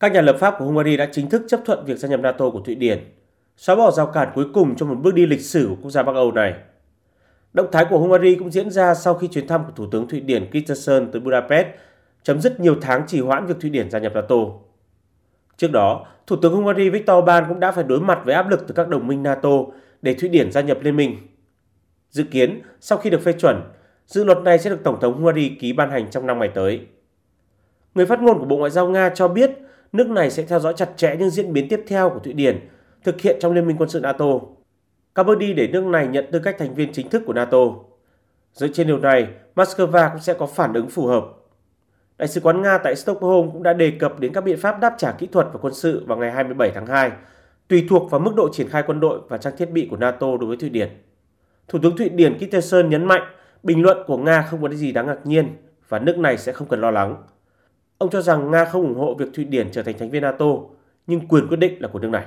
Các nhà lập pháp của Hungary đã chính thức chấp thuận việc gia nhập NATO của Thụy Điển, xóa bỏ rào cản cuối cùng cho một bước đi lịch sử của quốc gia Bắc Âu này. Động thái của Hungary cũng diễn ra sau khi chuyến thăm của Thủ tướng Thụy Điển Kristersson tới Budapest chấm dứt nhiều tháng trì hoãn việc Thụy Điển gia nhập NATO. Trước đó, Thủ tướng Hungary Viktor Orbán cũng đã phải đối mặt với áp lực từ các đồng minh NATO để Thụy Điển gia nhập liên minh. Dự kiến, sau khi được phê chuẩn, dự luật này sẽ được Tổng thống Hungary ký ban hành trong năm ngày tới. Người phát ngôn của Bộ Ngoại giao Nga cho biết nước này sẽ theo dõi chặt chẽ những diễn biến tiếp theo của Thụy Điển thực hiện trong Liên minh quân sự NATO. Các để nước này nhận tư cách thành viên chính thức của NATO. Dựa trên điều này, Moscow cũng sẽ có phản ứng phù hợp. Đại sứ quán Nga tại Stockholm cũng đã đề cập đến các biện pháp đáp trả kỹ thuật và quân sự vào ngày 27 tháng 2, tùy thuộc vào mức độ triển khai quân đội và trang thiết bị của NATO đối với Thụy Điển. Thủ tướng Thụy Điển Kitterson nhấn mạnh bình luận của Nga không có gì đáng ngạc nhiên và nước này sẽ không cần lo lắng. Ông cho rằng Nga không ủng hộ việc Thụy Điển trở thành thành viên NATO, nhưng quyền quyết định là của nước này.